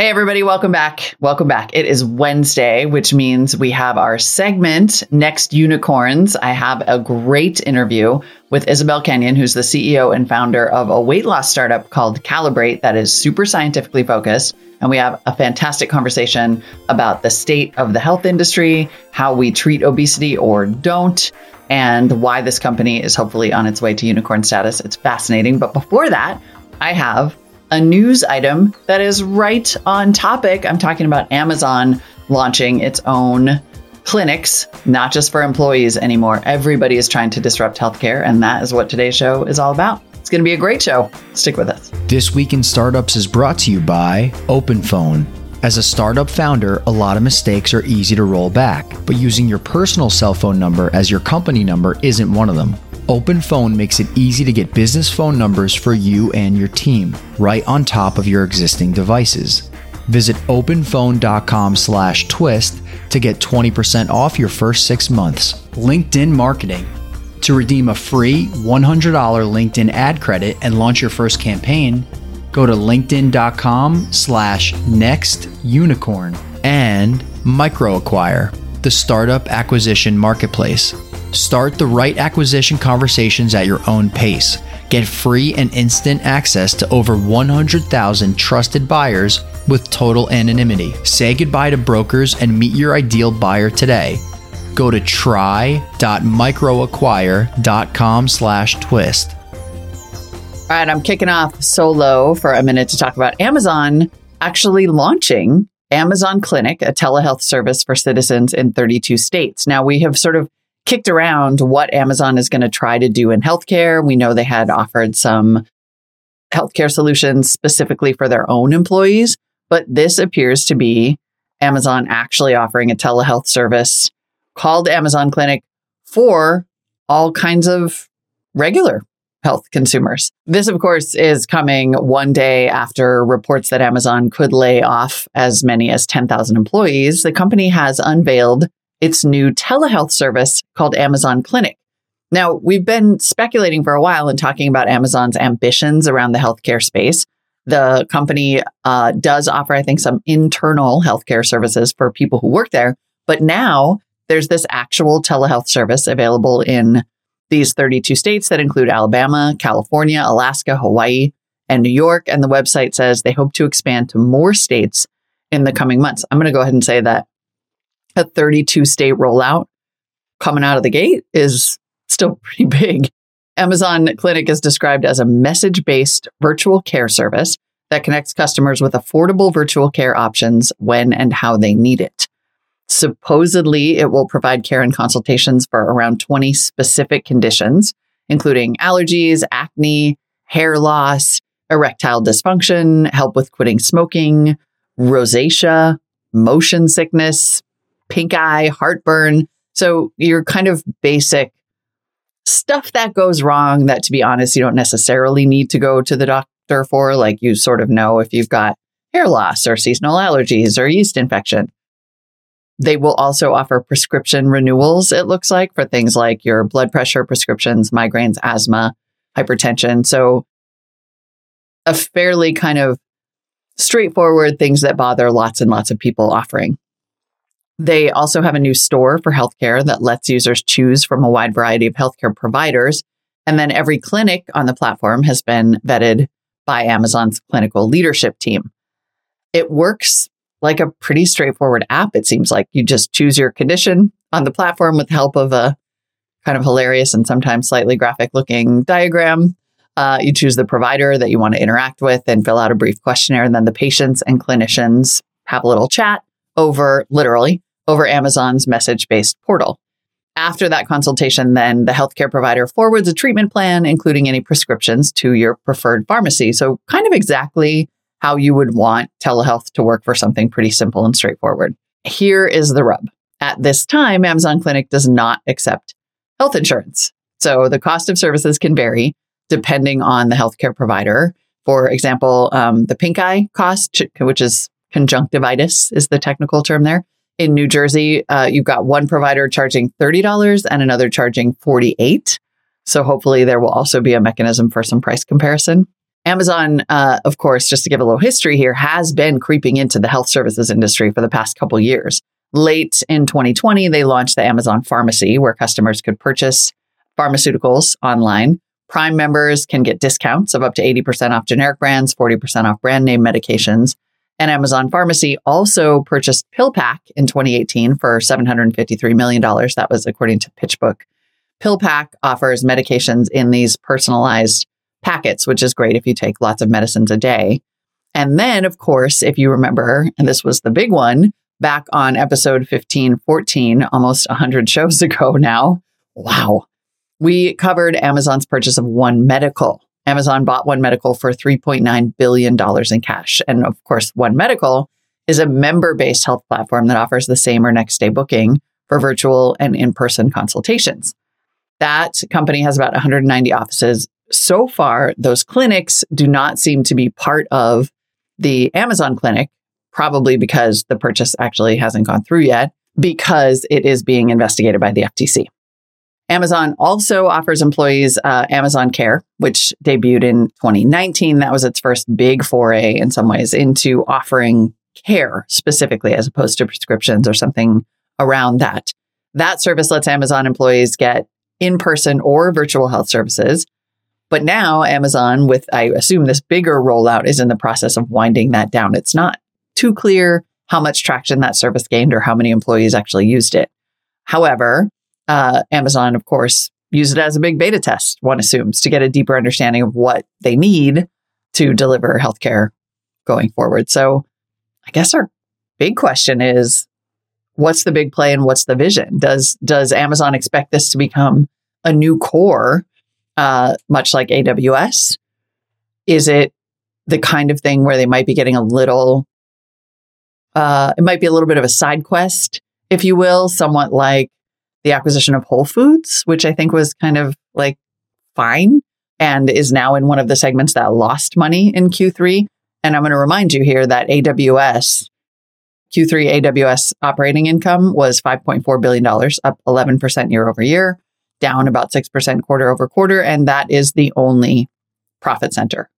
Hey, everybody, welcome back. Welcome back. It is Wednesday, which means we have our segment, Next Unicorns. I have a great interview with Isabelle Kenyon, who's the CEO and founder of a weight loss startup called Calibrate that is super scientifically focused. And we have a fantastic conversation about the state of the health industry, how we treat obesity or don't, and why this company is hopefully on its way to unicorn status. It's fascinating. But before that, I have a news item that is right on topic. I'm talking about Amazon launching its own clinics, not just for employees anymore. Everybody is trying to disrupt healthcare, and that is what today's show is all about. It's going to be a great show. Stick with us. This Week in Startups is brought to you by OpenPhone. As a startup founder, a lot of mistakes are easy to roll back, but using your personal cell phone number as your company number isn't one of them. OpenPhone makes it easy to get business phone numbers for you and your team right on top of your existing devices. Visit openphone.com/twist to get 20% off your first 6 months. LinkedIn marketing. To redeem a free $100 LinkedIn ad credit and launch your first campaign, go to linkedin.com/nextunicorn and MicroAcquire, the startup acquisition marketplace. Start the right acquisition conversations at your own pace. Get free and instant access to over 100,000 trusted buyers with total anonymity. Say goodbye to brokers and meet your ideal buyer today. Go to try.microacquire.com slash twist. All right, I'm kicking off solo for a minute to talk about Amazon actually launching Amazon Clinic, a telehealth service for citizens in 32 states. Now, we have sort of kicked around what Amazon is going to try to do in healthcare. We know they had offered some healthcare solutions specifically for their own employees, but this appears to be Amazon actually offering a telehealth service called Amazon Clinic for all kinds of regular health consumers. This, of course, is coming one day after reports that Amazon could lay off as many as 10,000 employees. The company has unveiled its new telehealth service called Amazon Clinic. Now, we've been speculating for a while and talking about Amazon's ambitions around the healthcare space. The company uh, does offer, I think, some internal healthcare services for people who work there. But now there's this actual telehealth service available in these 32 states that include Alabama, California, Alaska, Hawaii, and New York. And the website says they hope to expand to more states in the coming months. I'm going to go ahead and say that a 32 state rollout coming out of the gate is still pretty big. Amazon Clinic is described as a message based virtual care service that connects customers with affordable virtual care options when and how they need it. Supposedly, it will provide care and consultations for around 20 specific conditions, including allergies, acne, hair loss, erectile dysfunction, help with quitting smoking, rosacea, motion sickness, pink eye, heartburn. So your kind of basic stuff that goes wrong that, to be honest, you don't necessarily need to go to the doctor for. Like you sort of know if you've got hair loss or seasonal allergies or yeast infection. They will also offer prescription renewals, it looks like, for things like your blood pressure prescriptions, migraines, asthma, hypertension. So, a fairly kind of straightforward things that bother lots and lots of people offering. They also have a new store for healthcare that lets users choose from a wide variety of healthcare providers. And then every clinic on the platform has been vetted by Amazon's clinical leadership team. It works like a pretty straightforward app. It seems like you just choose your condition on the platform with the help of a kind of hilarious and sometimes slightly graphic looking diagram. Uh, you choose the provider that you want to interact with and fill out a brief questionnaire. And then the patients and clinicians have a little chat over literally over Amazon's message based portal. After that consultation, then the healthcare provider forwards a treatment plan, including any prescriptions to your preferred pharmacy. So, kind of exactly how you would want telehealth to work for something pretty simple and straightforward. Here is the rub. At this time, Amazon Clinic does not accept health insurance. So, the cost of services can vary depending on the healthcare provider. For example, um, the pink eye cost, which is conjunctivitis, is the technical term there, in New Jersey, uh, you've got one provider charging $30 and another charging 48 So hopefully there will also be a mechanism for some price comparison. Amazon, uh, of course, just to give a little history here, has been creeping into the health services industry for the past couple years. Late in 2020, they launched the Amazon Pharmacy, where customers could purchase pharmaceuticals online. Prime members can get discounts of up to 80% off generic brands, 40% off brand name medications. And Amazon Pharmacy also purchased PillPack in 2018 for $753 million. That was according to PitchBook. PillPack offers medications in these personalized packets, which is great if you take lots of medicines a day. And then, of course, if you remember, and this was the big one back on episode 1514, almost 100 shows ago now. Wow. We covered Amazon's purchase of One Medical. Amazon bought One Medical for $3.9 billion in cash. And of course, One Medical is a member based health platform that offers the same or next day booking for virtual and in person consultations. That company has about 190 offices so far, those clinics do not seem to be part of the Amazon clinic, probably because the purchase actually hasn't gone through yet, because it is being investigated by the FTC. Amazon also offers employees uh, Amazon Care, which debuted in 2019. That was its first big foray in some ways into offering care specifically, as opposed to prescriptions or something around that. That service lets Amazon employees get in person or virtual health services but now Amazon, with I assume this bigger rollout, is in the process of winding that down. It's not too clear how much traction that service gained or how many employees actually used it. However, uh, Amazon, of course, used it as a big beta test, one assumes, to get a deeper understanding of what they need to deliver healthcare going forward. So I guess our big question is what's the big play and what's the vision? Does does Amazon expect this to become a new core uh, much like AWS? Is it the kind of thing where they might be getting a little, uh, it might be a little bit of a side quest, if you will, somewhat like the acquisition of Whole Foods, which I think was kind of like fine and is now in one of the segments that lost money in Q3. And I'm going to remind you here that AWS, Q3 AWS operating income was $5.4 billion, up 11% year over year down about 6% quarter over quarter. And that is the only profit center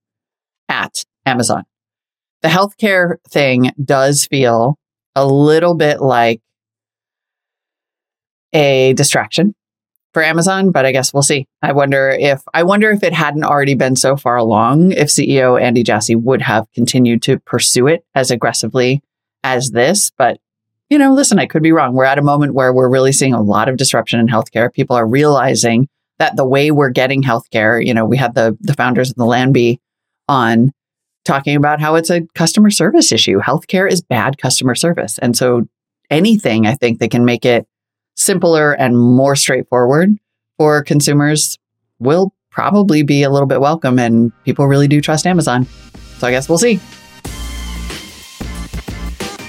at Amazon. The healthcare thing does feel a little bit like a distraction for Amazon, but I guess we'll see. I wonder if I wonder if it hadn't already been so far along, if CEO Andy Jassy would have continued to pursue it as aggressively as this. But you know, listen, I could be wrong. We're at a moment where we're really seeing a lot of disruption in healthcare. People are realizing that the way we're getting healthcare, you know, we had the the founders of the Lambee on talking about how it's a customer service issue. Healthcare is bad customer service. And so anything I think that can make it simpler and more straightforward for consumers will probably be a little bit welcome and people really do trust Amazon. So I guess we'll see.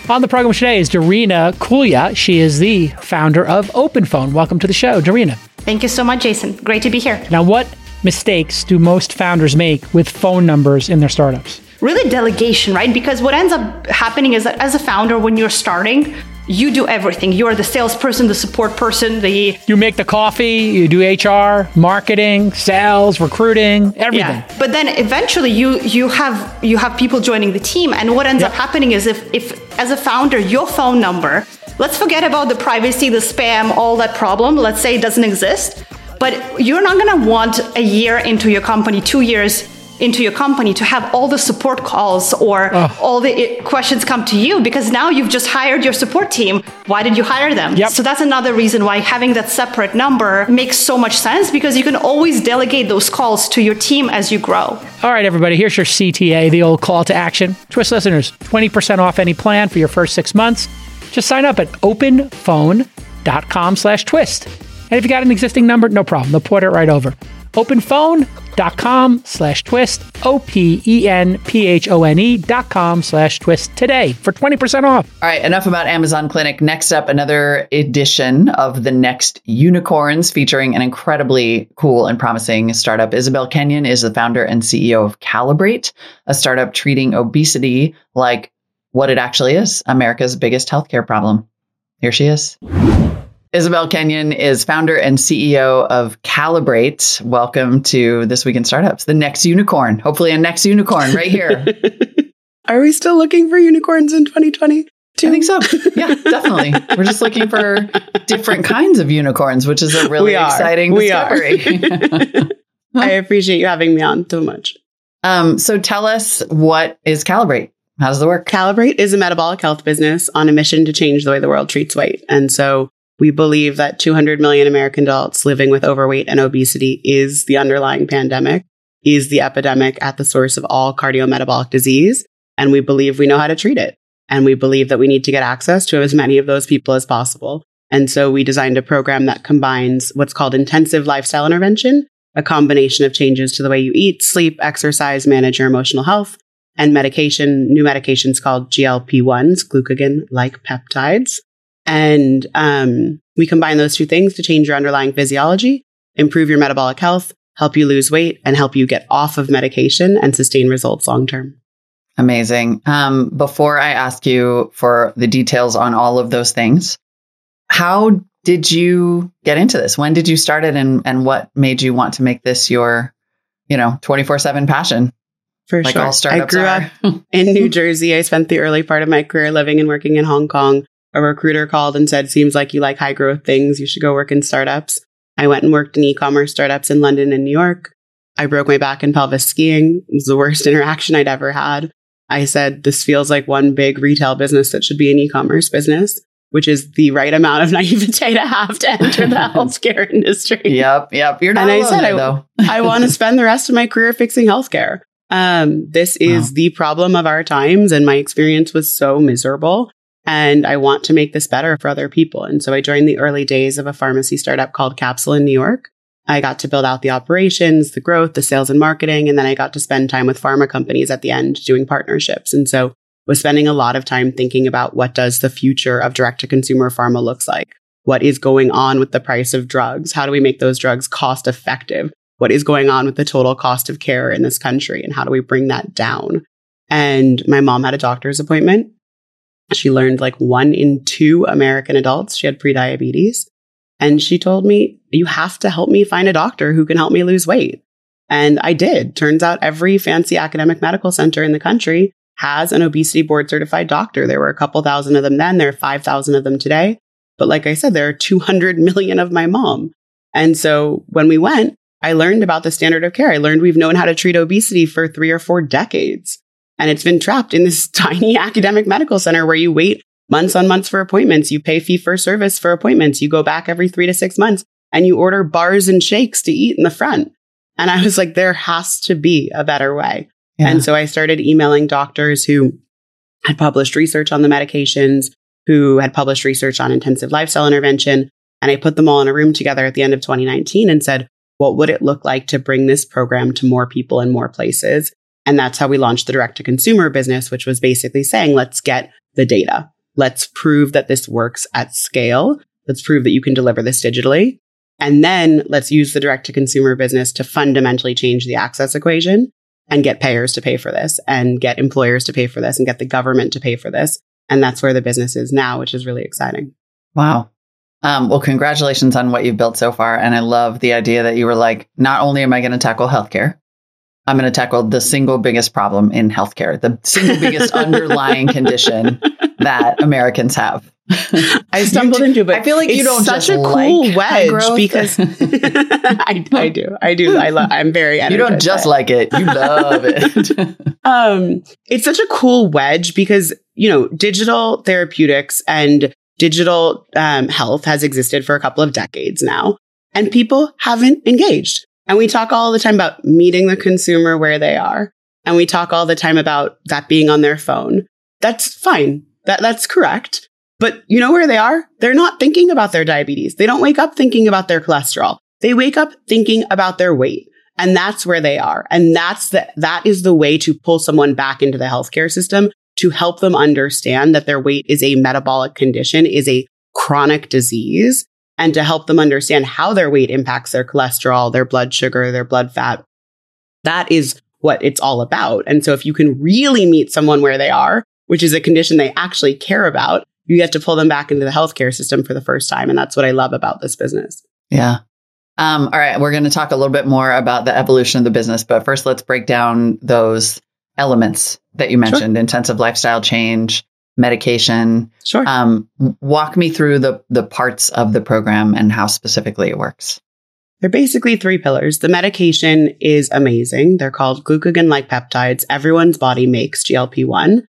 On the program today is Darina Kulia. She is the founder of OpenPhone. Welcome to the show, Darina. Thank you so much, Jason. Great to be here. Now, what mistakes do most founders make with phone numbers in their startups? Really, delegation, right? Because what ends up happening is that as a founder, when you're starting, you do everything. You are the salesperson, the support person, the You make the coffee, you do HR, marketing, sales, recruiting, everything. Yeah. But then eventually you you have you have people joining the team and what ends yep. up happening is if if as a founder your phone number, let's forget about the privacy, the spam, all that problem, let's say it doesn't exist, but you're not going to want a year into your company, 2 years into your company to have all the support calls or oh. all the questions come to you because now you've just hired your support team. Why did you hire them? Yep. So that's another reason why having that separate number makes so much sense because you can always delegate those calls to your team as you grow. All right, everybody, here's your CTA, the old call to action. Twist listeners, 20% off any plan for your first six months. Just sign up at openphone.com slash twist. And if you got an existing number, no problem. They'll port it right over. Openphone.com slash twist, O P E N P H O N E dot com slash twist today for 20% off. All right, enough about Amazon Clinic. Next up, another edition of the next unicorns featuring an incredibly cool and promising startup. Isabelle Kenyon is the founder and CEO of Calibrate, a startup treating obesity like what it actually is America's biggest healthcare problem. Here she is. Isabelle Kenyon is founder and CEO of Calibrate. Welcome to This Week in Startups, the next unicorn, hopefully a next unicorn right here. Are we still looking for unicorns in 2020? I think so. Yeah, definitely. We're just looking for different kinds of unicorns, which is a really exciting discovery. I appreciate you having me on so much. Um, so tell us what is Calibrate? How does it work? Calibrate is a metabolic health business on a mission to change the way the world treats weight. And so we believe that 200 million American adults living with overweight and obesity is the underlying pandemic, is the epidemic at the source of all cardiometabolic disease. And we believe we know how to treat it. And we believe that we need to get access to as many of those people as possible. And so we designed a program that combines what's called intensive lifestyle intervention, a combination of changes to the way you eat, sleep, exercise, manage your emotional health, and medication, new medications called GLP-1s, glucagon-like peptides. And um, we combine those two things to change your underlying physiology, improve your metabolic health, help you lose weight, and help you get off of medication and sustain results long term. Amazing. Um, before I ask you for the details on all of those things, how did you get into this? When did you start it, and and what made you want to make this your, you know, twenty four seven passion? For like sure. I grew are. up in New Jersey. I spent the early part of my career living and working in Hong Kong. A recruiter called and said, "Seems like you like high growth things. You should go work in startups." I went and worked in e-commerce startups in London and New York. I broke my back in pelvis skiing. It was the worst interaction I'd ever had. I said, this feels like one big retail business that should be an e-commerce business, which is the right amount of naivete to have to enter the healthcare industry. Yep. Yep. You're not and I said, there, I, though. I want to spend the rest of my career fixing healthcare. Um, this is wow. the problem of our times. And my experience was so miserable. And I want to make this better for other people. And so I joined the early days of a pharmacy startup called Capsule in New York. I got to build out the operations, the growth, the sales and marketing. And then I got to spend time with pharma companies at the end doing partnerships. And so was spending a lot of time thinking about what does the future of direct to consumer pharma looks like? What is going on with the price of drugs? How do we make those drugs cost effective? What is going on with the total cost of care in this country? And how do we bring that down? And my mom had a doctor's appointment. She learned like one in two American adults, she had prediabetes. And she told me, you have to help me find a doctor who can help me lose weight. And I did. Turns out every fancy academic medical center in the country has an obesity board certified doctor. There were a couple thousand of them then. There are 5,000 of them today. But like I said, there are 200 million of my mom. And so when we went, I learned about the standard of care. I learned we've known how to treat obesity for three or four decades. And it's been trapped in this tiny academic medical center where you wait months on months for appointments. You pay fee for service for appointments. You go back every three to six months and you order bars and shakes to eat in the front. And I was like, there has to be a better way. Yeah. And so I started emailing doctors who had published research on the medications, who had published research on intensive lifestyle intervention. And I put them all in a room together at the end of 2019 and said, what would it look like to bring this program to more people in more places? And that's how we launched the direct to consumer business, which was basically saying, let's get the data. Let's prove that this works at scale. Let's prove that you can deliver this digitally. And then let's use the direct to consumer business to fundamentally change the access equation and get payers to pay for this and get employers to pay for this and get the government to pay for this. And that's where the business is now, which is really exciting. Wow. Um, well, congratulations on what you've built so far. And I love the idea that you were like, not only am I going to tackle healthcare, I'm going to tackle the single biggest problem in healthcare, the single biggest underlying condition that Americans have. I stumbled into it, but I feel like you don't such a cool like wedge because I, I do, I do, I love. I'm very. You don't just like it; you love it. um, it's such a cool wedge because you know digital therapeutics and digital um, health has existed for a couple of decades now, and people haven't engaged. And we talk all the time about meeting the consumer where they are. And we talk all the time about that being on their phone. That's fine. That, that's correct. But you know where they are? They're not thinking about their diabetes. They don't wake up thinking about their cholesterol. They wake up thinking about their weight. And that's where they are. And that's the, that is the way to pull someone back into the healthcare system to help them understand that their weight is a metabolic condition, is a chronic disease and to help them understand how their weight impacts their cholesterol, their blood sugar, their blood fat. That is what it's all about. And so if you can really meet someone where they are, which is a condition they actually care about, you get to pull them back into the healthcare system for the first time. And that's what I love about this business. Yeah. Um, all right. We're going to talk a little bit more about the evolution of the business, but first let's break down those elements that you mentioned sure. intensive lifestyle change, medication. Sure. Um, walk me through the, the parts of the program and how specifically it works. They're basically three pillars. The medication is amazing. They're called glucagon like peptides. Everyone's body makes GLP 1.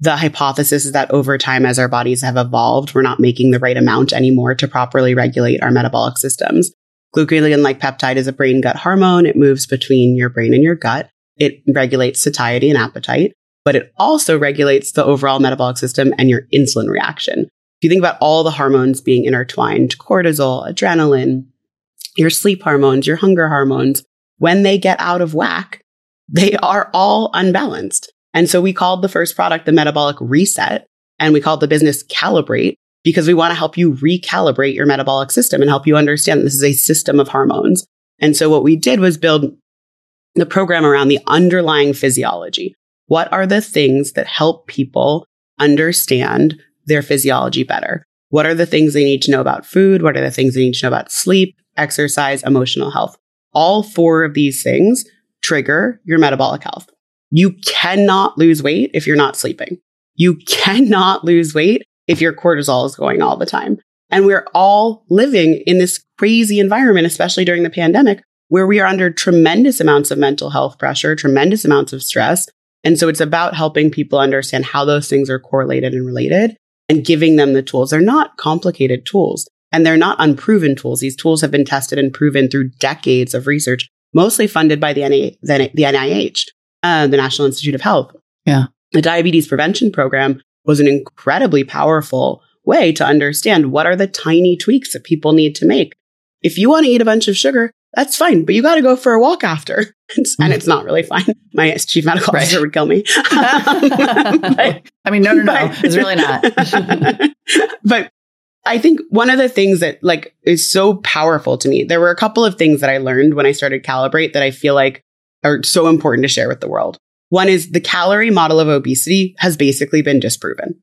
The hypothesis is that over time, as our bodies have evolved, we're not making the right amount anymore to properly regulate our metabolic systems. Glucagon like peptide is a brain gut hormone. It moves between your brain and your gut. It regulates satiety and appetite, but it also regulates the overall metabolic system and your insulin reaction. If you think about all the hormones being intertwined, cortisol, adrenaline, your sleep hormones, your hunger hormones, when they get out of whack, they are all unbalanced. And so we called the first product the metabolic reset and we called the business calibrate because we want to help you recalibrate your metabolic system and help you understand this is a system of hormones. And so what we did was build the program around the underlying physiology. What are the things that help people understand their physiology better? What are the things they need to know about food? What are the things they need to know about sleep, exercise, emotional health? All four of these things trigger your metabolic health. You cannot lose weight if you're not sleeping. You cannot lose weight if your cortisol is going all the time. And we're all living in this crazy environment, especially during the pandemic, where we are under tremendous amounts of mental health pressure, tremendous amounts of stress. And so it's about helping people understand how those things are correlated and related and giving them the tools. They're not complicated tools and they're not unproven tools. These tools have been tested and proven through decades of research, mostly funded by the, the NIH uh, the National Institute of Health. Yeah. The diabetes prevention program was an incredibly powerful way to understand what are the tiny tweaks that people need to make. If you want to eat a bunch of sugar, that's fine, but you got to go for a walk after. It's, and it's not really fine. My chief medical right. officer would kill me. Um, but, I mean, no, no, no, but, it's really not. but I think one of the things that like is so powerful to me, there were a couple of things that I learned when I started Calibrate that I feel like are so important to share with the world. One is the calorie model of obesity has basically been disproven.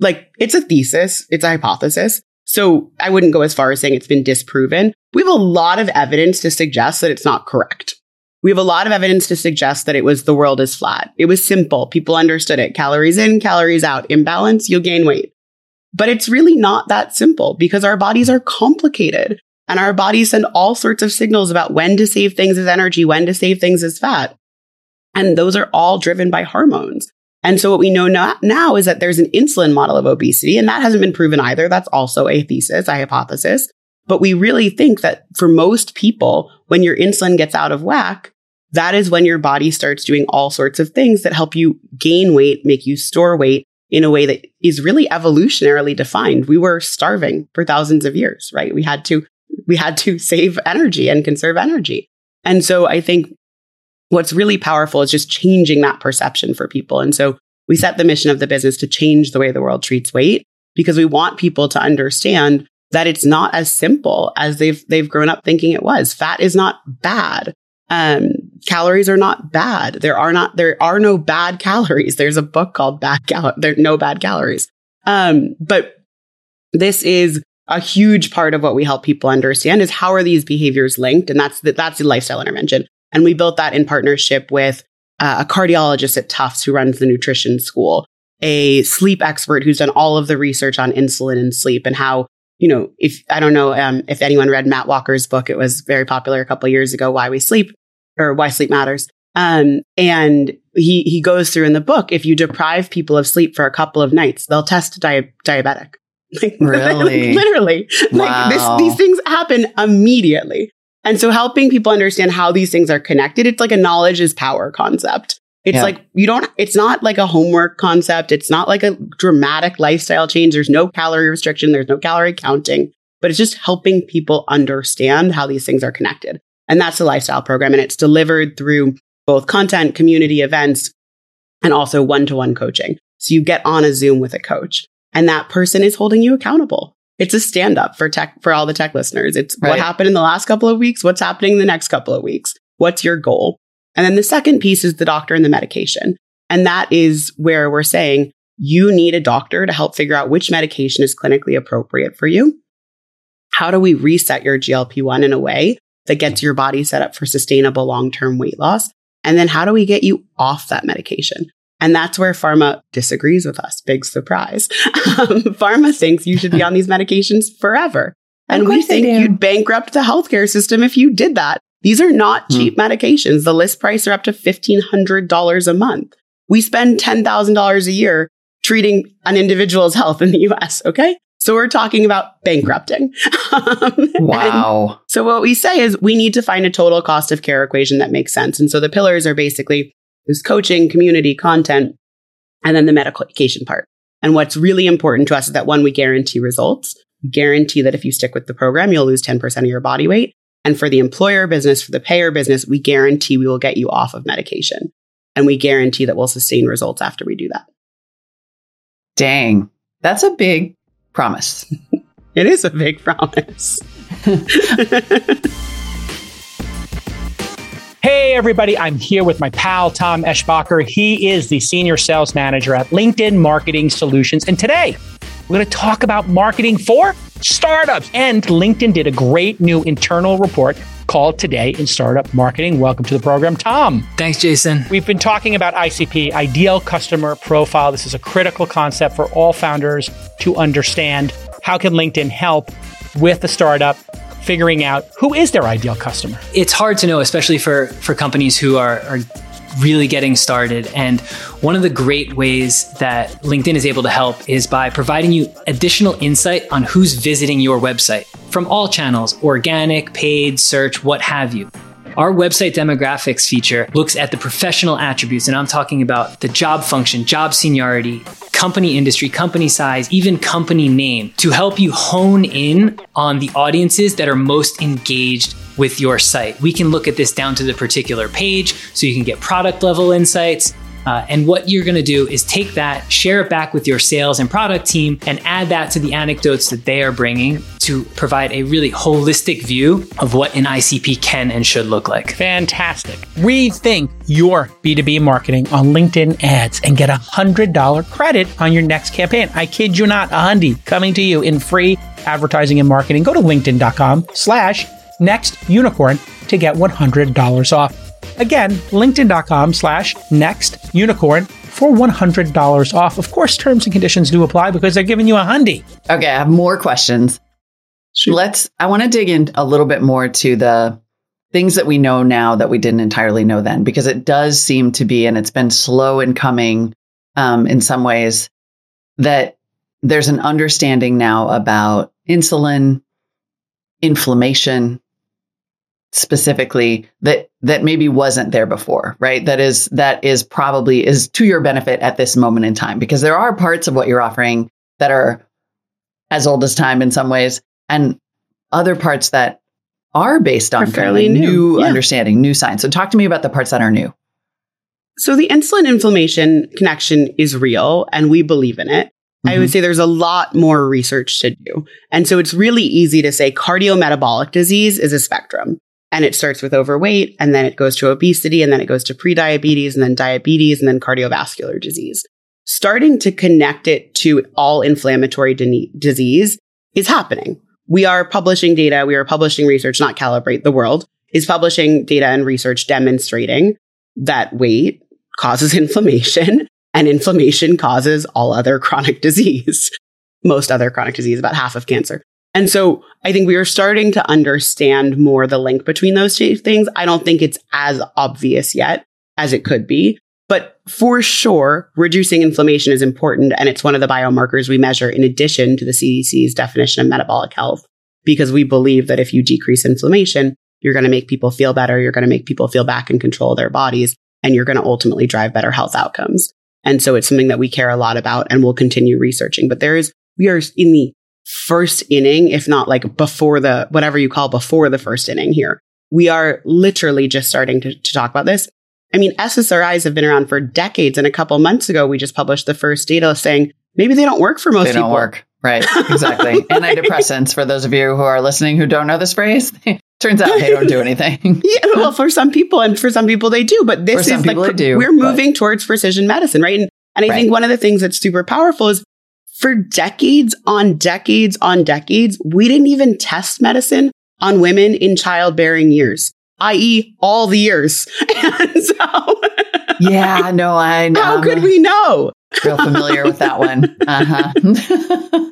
Like it's a thesis, it's a hypothesis. So I wouldn't go as far as saying it's been disproven. We have a lot of evidence to suggest that it's not correct. We have a lot of evidence to suggest that it was the world is flat. It was simple. People understood it. Calories in, calories out. Imbalance, you'll gain weight. But it's really not that simple because our bodies are complicated. And our bodies send all sorts of signals about when to save things as energy, when to save things as fat. And those are all driven by hormones. And so what we know now is that there's an insulin model of obesity, and that hasn't been proven either. That's also a thesis, a hypothesis. But we really think that for most people, when your insulin gets out of whack, that is when your body starts doing all sorts of things that help you gain weight, make you store weight in a way that is really evolutionarily defined. We were starving for thousands of years, right? We had to we had to save energy and conserve energy. And so I think what's really powerful is just changing that perception for people. And so we set the mission of the business to change the way the world treats weight because we want people to understand that it's not as simple as they've they've grown up thinking it was. Fat is not bad. Um, calories are not bad. There are not there are no bad calories. There's a book called Bad Cal. There no bad calories. Um, but this is a huge part of what we help people understand is how are these behaviors linked? And that's the, that's the lifestyle intervention. And we built that in partnership with uh, a cardiologist at Tufts who runs the nutrition school, a sleep expert who's done all of the research on insulin and sleep and how, you know, if I don't know um, if anyone read Matt Walker's book, it was very popular a couple years ago, Why We Sleep or Why Sleep Matters. Um, and he, he goes through in the book, if you deprive people of sleep for a couple of nights, they'll test di- diabetic. Like, really? literally. Wow. Like this, these things happen immediately. And so helping people understand how these things are connected, it's like a knowledge is power concept. It's yeah. like you don't, it's not like a homework concept. It's not like a dramatic lifestyle change. There's no calorie restriction. There's no calorie counting, but it's just helping people understand how these things are connected. And that's the lifestyle program. And it's delivered through both content, community events, and also one to one coaching. So you get on a Zoom with a coach and that person is holding you accountable. It's a stand up for tech, for all the tech listeners. It's right. what happened in the last couple of weeks. What's happening in the next couple of weeks? What's your goal? And then the second piece is the doctor and the medication. And that is where we're saying you need a doctor to help figure out which medication is clinically appropriate for you. How do we reset your GLP 1 in a way that gets your body set up for sustainable long term weight loss? And then how do we get you off that medication? And that's where pharma disagrees with us. Big surprise. Um, pharma thinks you should be on these medications forever. And we think you'd bankrupt the healthcare system if you did that. These are not hmm. cheap medications. The list price are up to $1,500 a month. We spend $10,000 a year treating an individual's health in the US. Okay. So we're talking about bankrupting. wow. so what we say is we need to find a total cost of care equation that makes sense. And so the pillars are basically this coaching, community, content, and then the medication part. And what's really important to us is that one, we guarantee results. We guarantee that if you stick with the program, you'll lose 10% of your body weight. And for the employer business, for the payer business, we guarantee we will get you off of medication. And we guarantee that we'll sustain results after we do that. Dang. That's a big promise. it is a big promise. Hey, everybody, I'm here with my pal, Tom Eschbacher. He is the senior sales manager at LinkedIn Marketing Solutions. And today, we're going to talk about marketing for startups. And LinkedIn did a great new internal report called Today in Startup Marketing. Welcome to the program, Tom. Thanks, Jason. We've been talking about ICP, Ideal Customer Profile. This is a critical concept for all founders to understand. How can LinkedIn help with the startup figuring out who is their ideal customer? It's hard to know, especially for, for companies who are, are really getting started. And one of the great ways that LinkedIn is able to help is by providing you additional insight on who's visiting your website from all channels organic, paid, search, what have you. Our website demographics feature looks at the professional attributes, and I'm talking about the job function, job seniority, company industry, company size, even company name to help you hone in on the audiences that are most engaged with your site. We can look at this down to the particular page so you can get product level insights. Uh, and what you're going to do is take that, share it back with your sales and product team, and add that to the anecdotes that they are bringing to provide a really holistic view of what an ICP can and should look like. Fantastic. Rethink your B2B marketing on LinkedIn ads and get a $100 credit on your next campaign. I kid you not, a hundy coming to you in free advertising and marketing. Go to linkedin.com slash next unicorn to get $100 off. Again, linkedin.com slash next unicorn for $100 off. Of course, terms and conditions do apply because they're giving you a hundy. Okay, I have more questions. Sure. Let's, I want to dig in a little bit more to the things that we know now that we didn't entirely know then, because it does seem to be, and it's been slow in coming um, in some ways, that there's an understanding now about insulin, inflammation, specifically that that maybe wasn't there before right that is that is probably is to your benefit at this moment in time because there are parts of what you're offering that are as old as time in some ways and other parts that are based on fairly new, new yeah. understanding new science so talk to me about the parts that are new so the insulin inflammation connection is real and we believe in it I would mm-hmm. say there's a lot more research to do. And so it's really easy to say cardiometabolic disease is a spectrum. And it starts with overweight and then it goes to obesity and then it goes to prediabetes and then diabetes and then cardiovascular disease. Starting to connect it to all inflammatory de- disease is happening. We are publishing data. We are publishing research, not calibrate the world is publishing data and research demonstrating that weight causes inflammation and inflammation causes all other chronic disease, most other chronic disease, about half of cancer. And so I think we are starting to understand more the link between those two things. I don't think it's as obvious yet as it could be, but for sure, reducing inflammation is important. And it's one of the biomarkers we measure in addition to the CDC's definition of metabolic health, because we believe that if you decrease inflammation, you're going to make people feel better. You're going to make people feel back in control of their bodies and you're going to ultimately drive better health outcomes. And so it's something that we care a lot about and we'll continue researching. But there is, we are in the first inning, if not like before the, whatever you call before the first inning here. We are literally just starting to, to talk about this. I mean, SSRIs have been around for decades. And a couple months ago, we just published the first data saying maybe they don't work for most they people. They don't work. Right. Exactly. Antidepressants, for those of you who are listening who don't know this phrase, turns out they don't do anything. yeah. Well, for some people and for some people they do, but this is like, do, we're moving but... towards precision medicine, right? And And I Right. think one of the things that's super powerful is for decades on decades on decades, we didn't even test medicine on women in childbearing years, i.e., all the years. And so, Yeah, no, I know. how could we know? real familiar with that one. Uh-huh.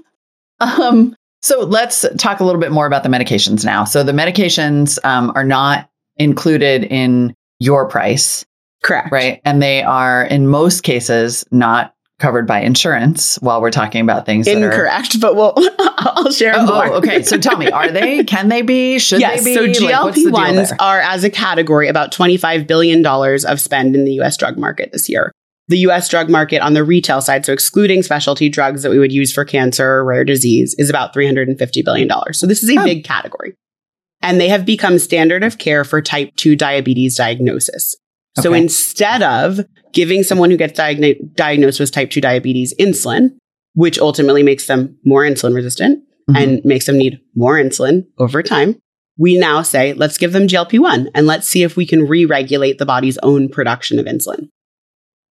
um, so let's talk a little bit more about the medications now. So the medications um, are not included in your price, Correct. right? And they are in most cases not covered by insurance while we're talking about things that are Incorrect, but we'll, I'll share Oh, oh more. oh, okay. So tell me, are they? Can they be? Should yes, they be? Like, the GLP ones there? are, as a category, about $25 billion of spend in the US drug market this year. The US drug market on the retail side, so excluding specialty drugs that we would use for cancer or rare disease, is about $350 billion. So this is a Oh. big category. And they have become standard of care for type 2 diabetes diagnosis. So Okay. instead of giving someone who gets diagno- diagnosed with type 2 diabetes insulin, which ultimately makes them more insulin resistant Mhm. and makes them need more insulin over time, we now say, let's give them GLP 1 and let's see if we can re regulate the body's own production of insulin.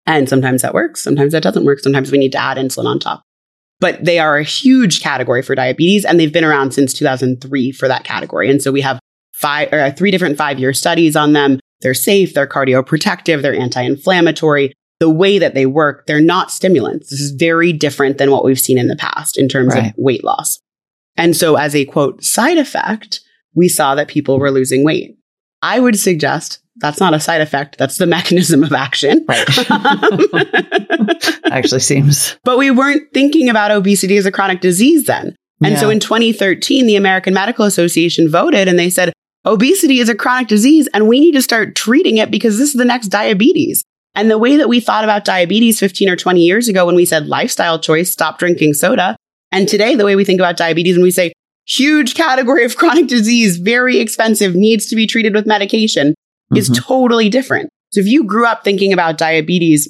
And sometimes that works, sometimes that doesn't work, sometimes we need to add insulin on top. But they are a huge category for diabetes, and they've been around since 2003 for that category. And so we have five or three different five year studies on them. They're safe, they're cardioprotective, they're anti inflammatory. The way that they work, they're not stimulants. This is very different than what we've seen in the past in terms Right. of weight loss. And so, as a quote side effect, we saw that people were losing weight. I would suggest that's not a side effect, that's the mechanism of action. Right. Actually seems. but we weren't thinking about obesity as a chronic disease then. And so in 2013, the American Medical Association voted and they said, obesity is a chronic disease and we need to start treating it because this is the next diabetes. And the way that we thought about diabetes 15 or 20 years ago when we said lifestyle choice, stop drinking soda. And today, the way we think about diabetes when we say huge category of chronic disease, very expensive, needs to be treated with medication is Mhm. totally different. So if you grew up thinking about diabetes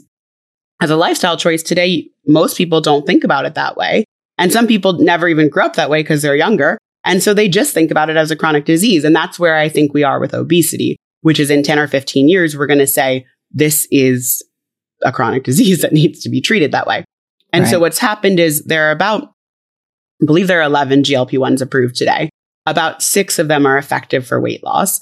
as a lifestyle choice today, most people don't think about it that way. And some people never even grew up that way because they're younger. And so they just think about it as a chronic disease. And that's where I think we are with obesity, which is in 10 or 15 years, we're going to say this is a chronic disease that needs to be treated that way. And so what's happened is there are about, I believe there are 11 GLP 1s approved today. About six of them are effective for weight loss.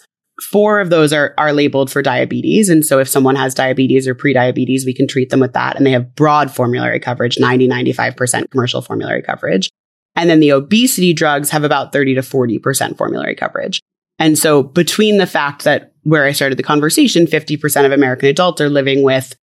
Four of those are, are labeled for diabetes. And so if someone has diabetes or prediabetes, we can treat them with that. And they have broad formulary coverage, 90, 95% commercial formulary coverage. And then the obesity drugs have about 30 to 40% formulary coverage. And so between the fact that where I started the conversation, 50% of American adults are living with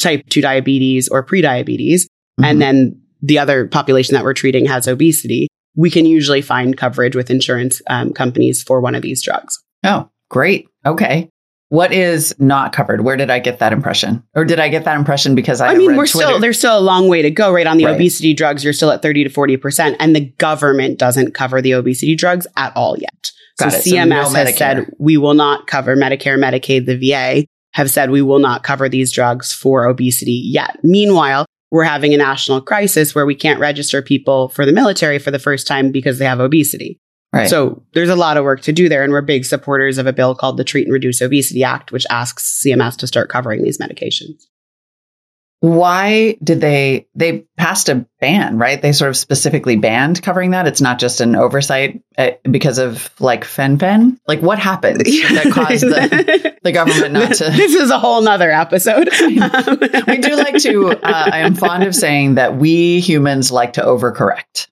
type 2 diabetes or prediabetes, Mhm. and then the other population that we're treating has obesity, we can usually find coverage with insurance um, companies for one of these drugs. Oh, great. Okay. What is not covered? Where did I get that impression? Or did I get that impression because I, I, mean, we're Twitter? still there's still a long way to go, right? On the Right. obesity drugs, you're still at 30 to 40 percent, and the government doesn't cover the obesity drugs at all yet. Got so it. So CMS no has Medicare. said we will not cover Medicare, Medicaid, the VA have said we will not cover these drugs for obesity yet. Meanwhile, we're having a national crisis where we can't register people for the military for the first time because they have obesity. Right. So there's a lot of work to do there. And we're big supporters of a bill called the Treat and Reduce Obesity Act, which asks CMS to start covering these medications. why did they they passed a ban right they sort of specifically banned covering that it's not just an oversight uh, because of like fen-phen like what happened that caused the, the government not to This is a whole nother episode. we do like to uh, i am fond of saying that we humans like to overcorrect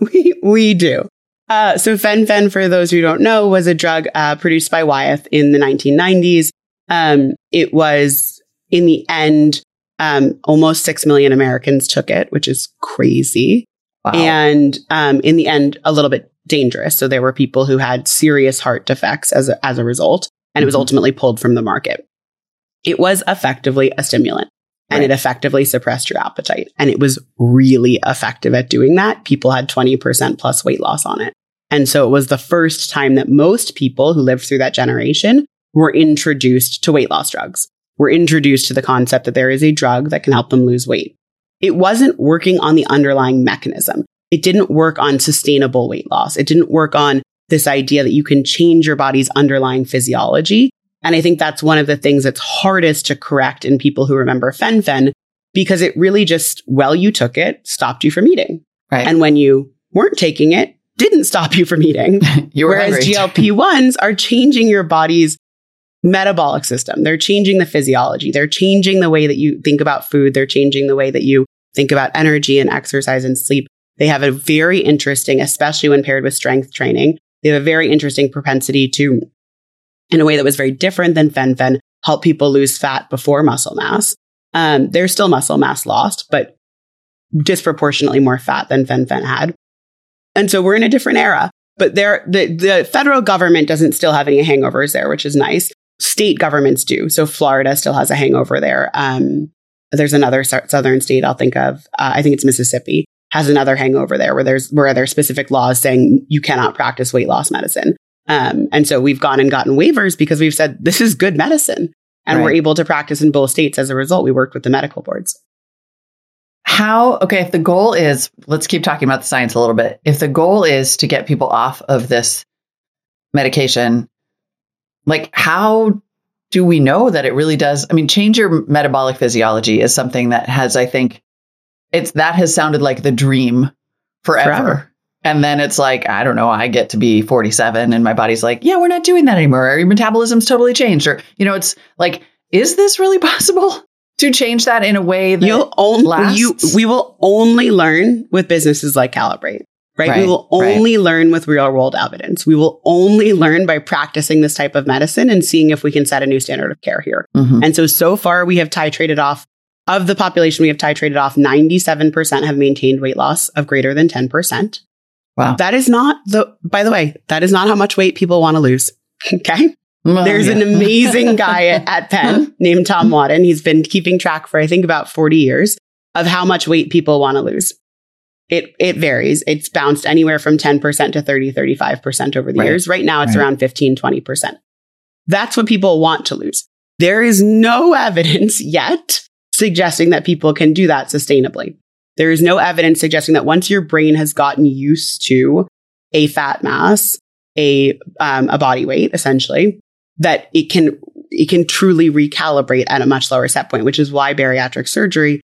we, we do. Uh, so fen-phen, for those who don't know, was a drug uh, produced by Wyeth in the 1990s. Um, it was, in the end, um, almost 6 million Americans took it, which is crazy. wow. and um, in the end, a little bit dangerous. So there were people who had serious heart defects as a, as a result, and it was Mhm. ultimately pulled from the market. It was effectively a stimulant, and Right. it effectively suppressed your appetite, and it was really effective at doing that. People had twenty percent plus weight loss on it, and so it was the first time that most people who lived through that generation were introduced to weight loss drugs. Were introduced to the concept that there is a drug that can help them lose weight. It wasn't working on the underlying mechanism. It didn't work on sustainable weight loss. It didn't work on this idea that you can change your body's underlying physiology. And I think that's one of the things that's hardest to correct in people who remember fen-phen because it really just, well, you took it, stopped you from eating. Right. And when you weren't taking it, didn't stop you from eating. you Whereas. GLP 1s are changing your body's metabolic system. They're changing the physiology. They're changing the way that you think about food. They're changing the way that you think about energy and exercise and sleep. They have a very interesting, especially when paired with strength training, they have a very interesting propensity to, in a way that was very different than fen-phen, help people lose fat before muscle mass. Um, there's still muscle mass lost, but disproportionately more fat than fen-phen had. And so we're in a different era. But there, the, the federal government doesn't still have any hangovers there, which is nice. State governments do. So Florida still has a hangover there. Um, there's another southern state I'll think of. Uh, I think it's Mississippi has another hangover there where there's where there's specific laws saying you cannot practice weight loss medicine. Um, and so we've gone and gotten waivers because we've said this is good medicine, and Right. we're able to practice in both states. As a result, we worked with the medical boards. How, okay, if the goal is, let's keep talking about the science a little bit. If the goal is to get people off of this medication, like how do we know that it really does? I mean, change your metabolic physiology is something that has, I think, it's that has sounded like the dream forever. Forever. And then it's like, I don't know, I get to be 47 and my body's like, yeah, we're not doing that anymore. Or your metabolism's totally changed. Or, you know, it's like, is this really possible to change that in a way that You'll only lasts? you we will only learn with businesses like Calibrate. Right? we Right, will right. only learn with real world evidence. We will only learn by practicing this type of medicine and seeing if we can set a new standard of care here. Mhm. And so, so far, we have titrated off of the population we have titrated off, 97% have maintained weight loss of greater than 10%. Wow. That is not the, by the way, that is not how much weight people want to lose. Okay. Well, There's yeah. an amazing guy at, Penn named Tom Wadden. He's been keeping track for, I think, about 40 years of how much weight people want to lose. It, it varies. It's bounced anywhere from 10% to 30, 35% over the Right. years. Right now, it's Right. around 15, 20%. That's what people want to lose. There is no evidence yet suggesting that people can do that sustainably. There is no evidence suggesting that once your brain has gotten used to a fat mass, a, um, a body weight, essentially, that it can it can truly recalibrate at a much lower set point, which is why bariatric surgery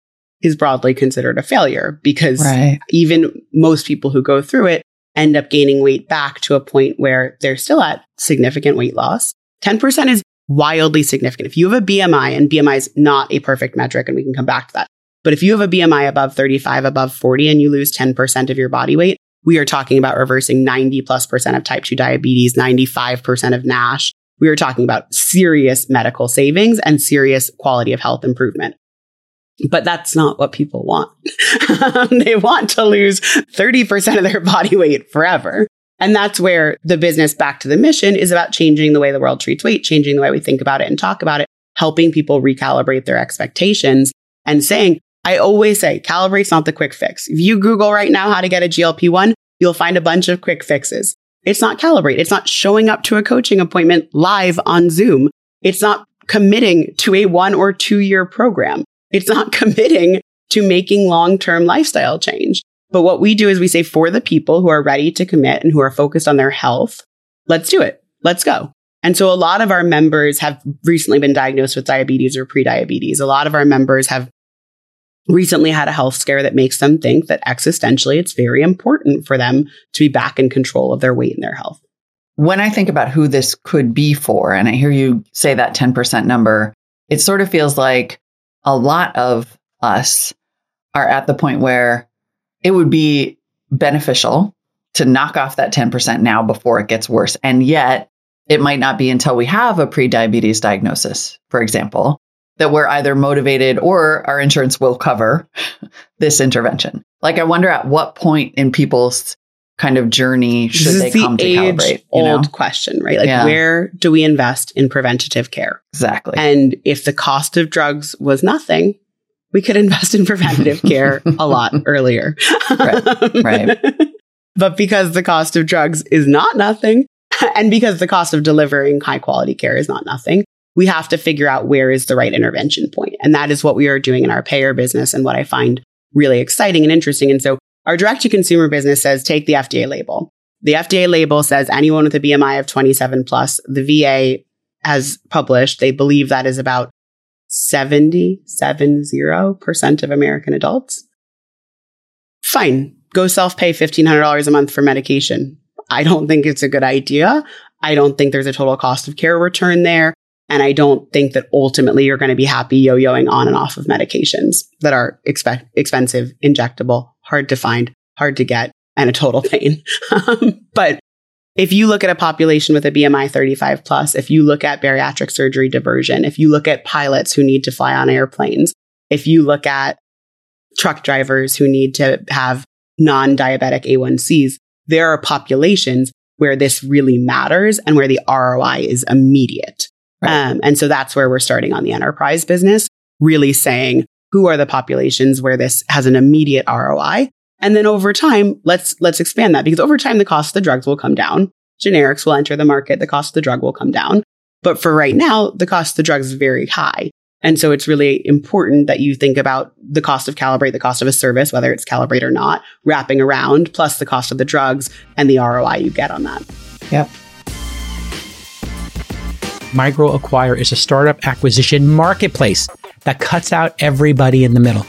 is broadly considered a failure because right. even most people who go through it end up gaining weight back to a point where they're still at significant weight loss. 10% is wildly significant. If you have a BMI, and BMI is not a perfect metric, and we can come back to that, but if you have a BMI above 35, above 40, and you lose 10% of your body weight, we are talking about reversing 90 plus percent of type 2 diabetes, 95% of NASH. We are talking about serious medical savings and serious quality of health improvement. But that's not what people want. they want to lose 30% of their body weight forever. And that's where the business back to the mission is about changing the way the world treats weight, changing the way we think about it and talk about it, helping people recalibrate their expectations and saying, I always say, calibrate's not the quick fix. If you Google right now how to get a GLP 1, you'll find a bunch of quick fixes. It's not calibrate. It's not showing up to a coaching appointment live on Zoom. It's not committing to a one or two year program. It's not committing to making long term lifestyle change. But what we do is we say for the people who are ready to commit and who are focused on their health, let's do it. Let's go. And so a lot of our members have recently been diagnosed with diabetes or prediabetes. A lot of our members have recently had a health scare that makes them think that existentially it's very important for them to be back in control of their weight and their health. When I think about who this could be for, and I hear you say that 10% number, it sort of feels like a lot of us are at the point where it would be beneficial to knock off that 10% now before it gets worse. And yet, it might not be until we have a prediabetes diagnosis, for example, that we're either motivated or our insurance will cover this intervention. Like, I wonder at what point in people's kind of journey should this they is the come to calibrate? You know? old question, right? Like, Yeah. where do we invest in preventative care? Exactly. And if the cost of drugs was nothing, we could invest in preventative care a lot earlier. Right, right. But because the cost of drugs is not nothing, and because the cost of delivering high quality care is not nothing, we have to figure out where is the right intervention point. And that is what we are doing in our payer business and what I find really exciting and interesting. And so our direct to consumer business says take the FDA label. The FDA label says anyone with a BMI of 27 plus, the VA has published, they believe that is about 70% of American adults. Fine. Go self pay $1,500 a month for medication. I don't think it's a good idea. I don't think there's a total cost of care return there. And I don't think that ultimately you're going to be happy yo yoing on and off of medications that are expe- expensive, injectable, hard to find, hard to get, and a total pain. Um, but if you look at a population with a BMI 35 plus, if you look at bariatric surgery diversion, if you look at pilots who need to fly on airplanes, if you look at truck drivers who need to have non diabetic A1Cs, there are populations where this really matters and where the ROI is immediate. Right. Um, and so that's where we're starting on the enterprise business, really saying who are the populations where this has an immediate ROI. And then over time, let's, let's expand that because over time, the cost of the drugs will come down. Generics will enter the market. The cost of the drug will come down. But for right now, the cost of the drug is very high. And so it's really important that you think about the cost of Calibrate, the cost of a service, whether it's Calibrate or not, wrapping around, plus the cost of the drugs and the ROI you get on that. Yep. MicroAcquire is a startup acquisition marketplace that cuts out everybody in the middle.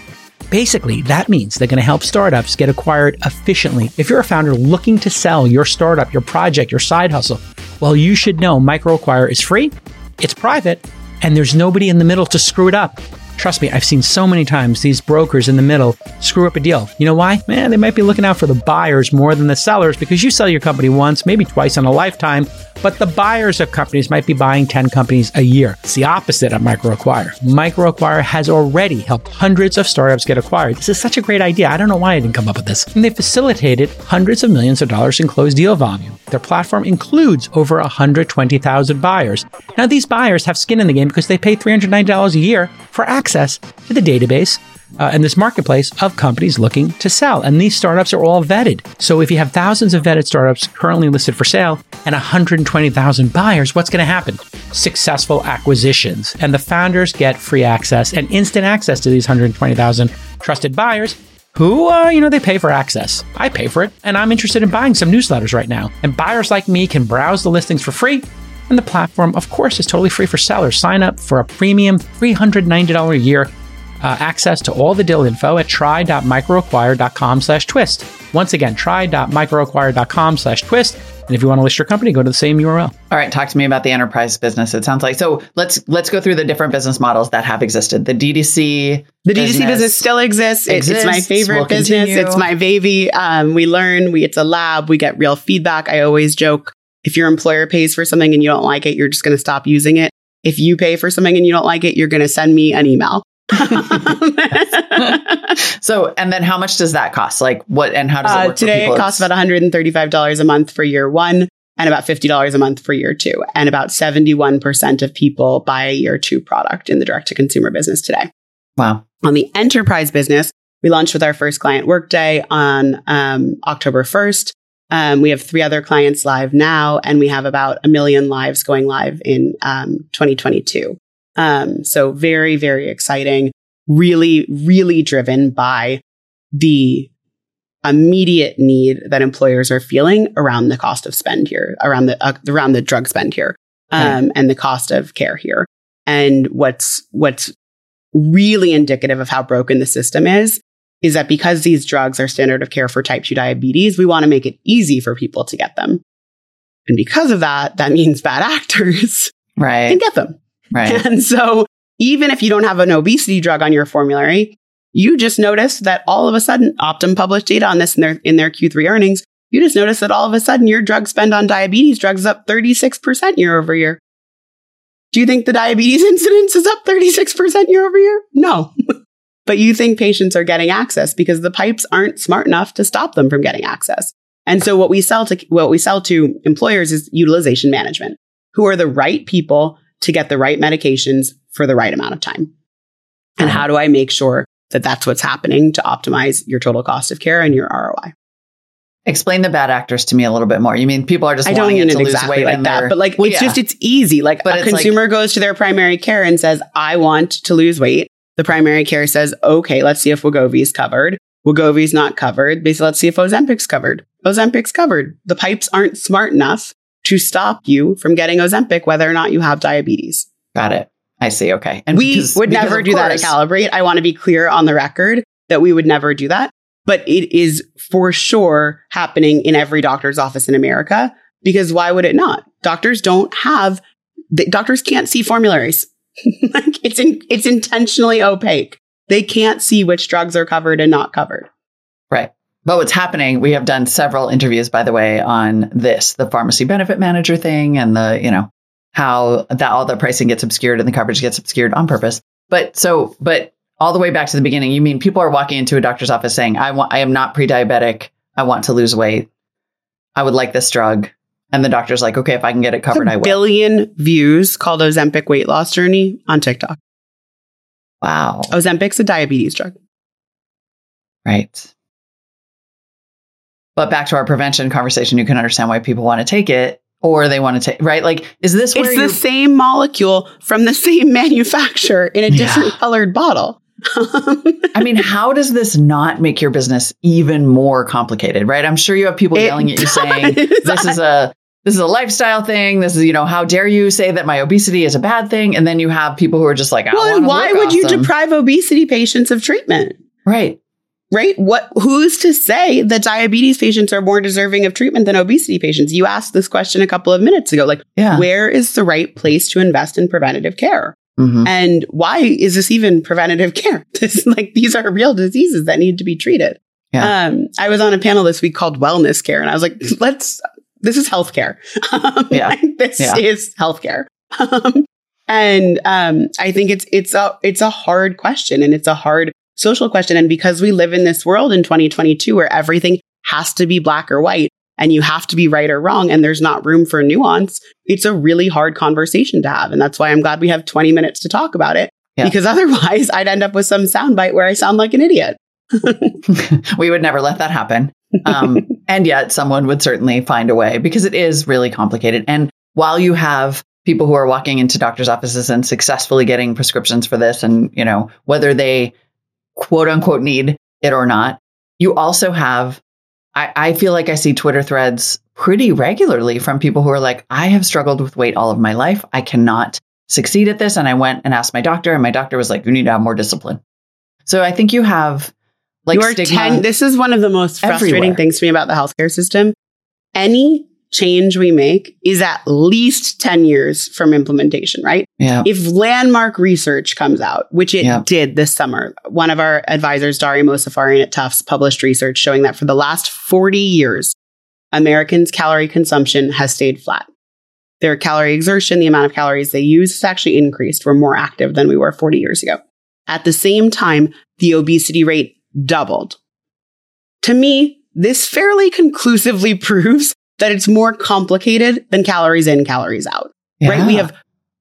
Basically, that means they're going to help startups get acquired efficiently. If you're a founder looking to sell your startup, your project, your side hustle, well, you should know MicroAcquire is free, it's private, and there's nobody in the middle to screw it up. Trust me, I've seen so many times these brokers in the middle screw up a deal. You know why? Man, they might be looking out for the buyers more than the sellers because you sell your company once, maybe twice in a lifetime, but the buyers of companies might be buying 10 companies a year. It's the opposite of MicroAcquire. MicroAcquire has already helped hundreds of startups get acquired. This is such a great idea. I don't know why I didn't come up with this. And they facilitated hundreds of millions of dollars in closed deal volume. Their platform includes over 120,000 buyers. Now, these buyers have skin in the game because they pay $390 a year for access to the database uh, and this marketplace of companies looking to sell. And these startups are all vetted. So if you have thousands of vetted startups currently listed for sale and 120,000 buyers, what's going to happen? Successful acquisitions. And the founders get free access and instant access to these 120,000 trusted buyers who, uh, you know, they pay for access. I pay for it, and I'm interested in buying some newsletters right now. And buyers like me can browse the listings for free. And the platform, of course, is totally free for sellers. Sign up for a premium $390 a year uh, access to all the deal info at try.microacquire.com slash twist. Once again, try.microacquire.com slash twist. And if you want to list your company, go to the same URL. All right, talk to me about the enterprise business. It sounds like so. Let's let's go through the different business models that have existed. The DDC, the DTC business, business still exists. exists. It's my favorite will business. Continue. It's my baby. Um, we learn. We it's a lab. We get real feedback. I always joke if your employer pays for something and you don't like it, you're just going to stop using it. If you pay for something and you don't like it, you're going to send me an email. so, and then how much does that cost? Like what, and how does it uh, work? Uh, today it costs about $135 a month for year one and about $50 a month for year two. And about 71% of people buy a year two product in the direct to consumer business today. Wow. On the enterprise business, we launched with our first client Workday on um, October 1st. Um, we have three other clients live now, and we have about a million lives going live in um, 2022. Um, so very, very exciting. Really, really driven by the immediate need that employers are feeling around the cost of spend here, around the uh, around the drug spend here, um, and the cost of care here. And what's what's really indicative of how broken the system is is that because these drugs are standard of care for type 2 diabetes, we want to make it easy for people to get them. And because of that, that means bad actors right. can get them. Right. And so even if you don't have an obesity drug on your formulary, you just notice that all of a sudden, Optum published data on this in their, in their Q3 earnings. You just notice that all of a sudden your drug spend on diabetes drugs is up 36% year over year. Do you think the diabetes incidence is up 36% year over year? No. but you think patients are getting access because the pipes aren't smart enough to stop them from getting access. And so what we sell to what we sell to employers is utilization management. Who are the right people to get the right medications for the right amount of time. And uh-huh. how do I make sure that that's what's happening to optimize your total cost of care and your ROI? Explain the bad actors to me a little bit more. You mean people are just I don't mean it, exactly like that, but like it's yeah. just it's easy. Like but a consumer like, goes to their primary care and says, "I want to lose weight." The primary care says, "Okay, let's see if Wegovy's covered." Wegovy's not covered. Basically, let's see if Ozempic's covered. Ozempic's covered. The pipes aren't smart enough to stop you from getting Ozempic, whether or not you have diabetes. Got it. I see. Okay. And we because- would because never do that at Calibrate. I want to be clear on the record that we would never do that. But it is for sure happening in every doctor's office in America because why would it not? Doctors don't have, the, doctors can't see formularies. like it's in, it's intentionally opaque. They can't see which drugs are covered and not covered. Right. But what's happening, we have done several interviews, by the way, on this, the pharmacy benefit manager thing and the, you know, how that all the pricing gets obscured and the coverage gets obscured on purpose. But so, but all the way back to the beginning, you mean people are walking into a doctor's office saying, I want, I am not pre-diabetic. I want to lose weight. I would like this drug. And the doctor's like, okay, if I can get it covered, I a will. billion views called Ozempic weight loss journey on TikTok. Wow. Ozempic's a diabetes drug. Right. But back to our prevention conversation, you can understand why people want to take it or they want to take, right? Like, is this where It's the same molecule from the same manufacturer in a Yeah. different colored bottle. I mean, how does this not make your business even more complicated, right? I'm sure you have people It yelling at you saying, this is a this is a lifestyle thing. This is, you know, how dare you say that my obesity is a bad thing? And then you have people who are just like, I well, and why would you deprive obesity patients of treatment? Right. Right? What who's to say that diabetes patients are more deserving of treatment than obesity patients? You asked this question a couple of minutes ago. Like, Yeah. where is the right place to invest in preventative care? Mhm. And why is this even preventative care? This like these are real diseases that need to be treated. Yeah. Um, I was on a panel this week called wellness care, and I was like, let's. This is healthcare. Um, Yeah. like, this Yeah. is healthcare. Um, and um, I think it's it's a it's a hard question, and it's a hard social question. And because we live in this world in 2022 where everything has to be black or white, and you have to be right or wrong, and there's not room for nuance, it's a really hard conversation to have. And that's why I'm glad we have 20 minutes to talk about it. Yeah. Because otherwise, I'd end up with some soundbite where I sound like an idiot. we would never let that happen. Um, and yet someone would certainly find a way because it is really complicated. And while you have people who are walking into doctors' offices and successfully getting prescriptions for this, and you know, whether they quote unquote need it or not, you also have I, I feel like I see Twitter threads pretty regularly from people who are like, I have struggled with weight all of my life. I cannot succeed at this. And I went and asked my doctor, and my doctor was like, You need to have more discipline. So I think you have like stigma. 10 this is one of the most frustrating everywhere. things to me about the healthcare system any change we make is at least 10 years from implementation right yeah. if landmark research comes out which it Yeah. did this summer one of our advisors dari Mozaffarian at tufts published research showing that for the last 40 years americans calorie consumption has stayed flat their calorie exertion the amount of calories they use has actually increased we're more active than we were 40 years ago at the same time the obesity rate doubled. To me, this fairly conclusively proves that it's more complicated than calories in, calories out. Right? We have